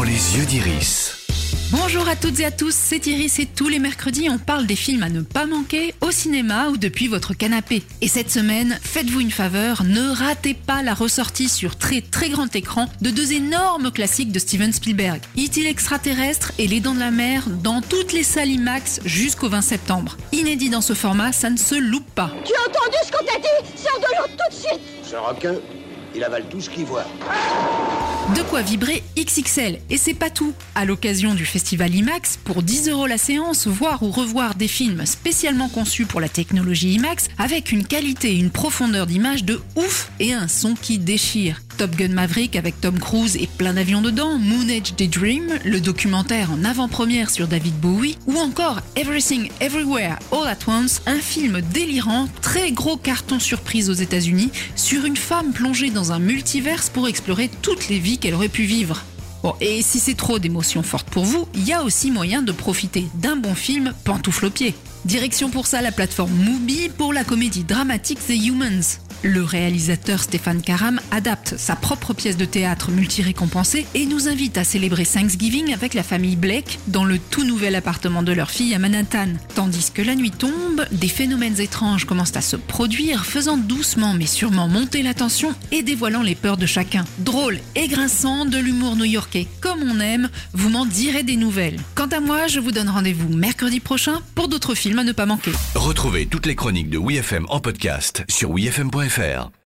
Dans les yeux d'Iris. Bonjour à toutes et à tous, c'est Iris et tous les mercredis on parle des films à ne pas manquer au cinéma ou depuis votre canapé. Et cette semaine, faites-vous une faveur, ne ratez pas la ressortie sur très très grand écran de deux énormes classiques de Steven Spielberg. E.T. l'extraterrestre et Les Dents de la Mer dans toutes les salles IMAX jusqu'au 20 septembre. Inédit dans ce format, ça ne se loupe pas. Tu as entendu ce qu'on t'a dit? Sors de l'eau tout de suite Ce requin, il avale tout ce qu'il voit. De quoi vibrer XXL. Et c'est pas tout. À l'occasion du festival IMAX, pour 10 euros la séance, voir ou revoir des films spécialement conçus pour la technologie IMAX avec une qualité et une profondeur d'image de ouf et un son qui déchire. Top Gun Maverick avec Tom Cruise et plein d'avions dedans, Moon Age Daydream, le documentaire en avant-première sur David Bowie, ou encore Everything Everywhere All at Once, un film délirant, très gros carton surprise aux États-Unis, sur une femme plongée dans un multiverse pour explorer toutes les vies qu'elle aurait pu vivre. Bon, et si c'est trop d'émotions fortes pour vous, il y a aussi moyen de profiter d'un bon film pantoufle aux pieds. Direction pour ça la plateforme Mubi pour la comédie dramatique The Humans. Le réalisateur Stéphane Karam adapte sa propre pièce de théâtre multi-récompensée et nous invite à célébrer Thanksgiving avec la famille Blake dans le tout nouvel appartement de leur fille à Manhattan. Tandis que la nuit tombe, des phénomènes étranges commencent à se produire, faisant doucement mais sûrement monter la tension et dévoilant les peurs de chacun. Drôle et grinçant, de l'humour new-yorkais on aime, vous m'en direz des nouvelles. Quant à moi, je vous donne rendez-vous mercredi prochain pour d'autres films à ne pas manquer. Retrouvez toutes les chroniques de WeFM en podcast sur WeFM.fr.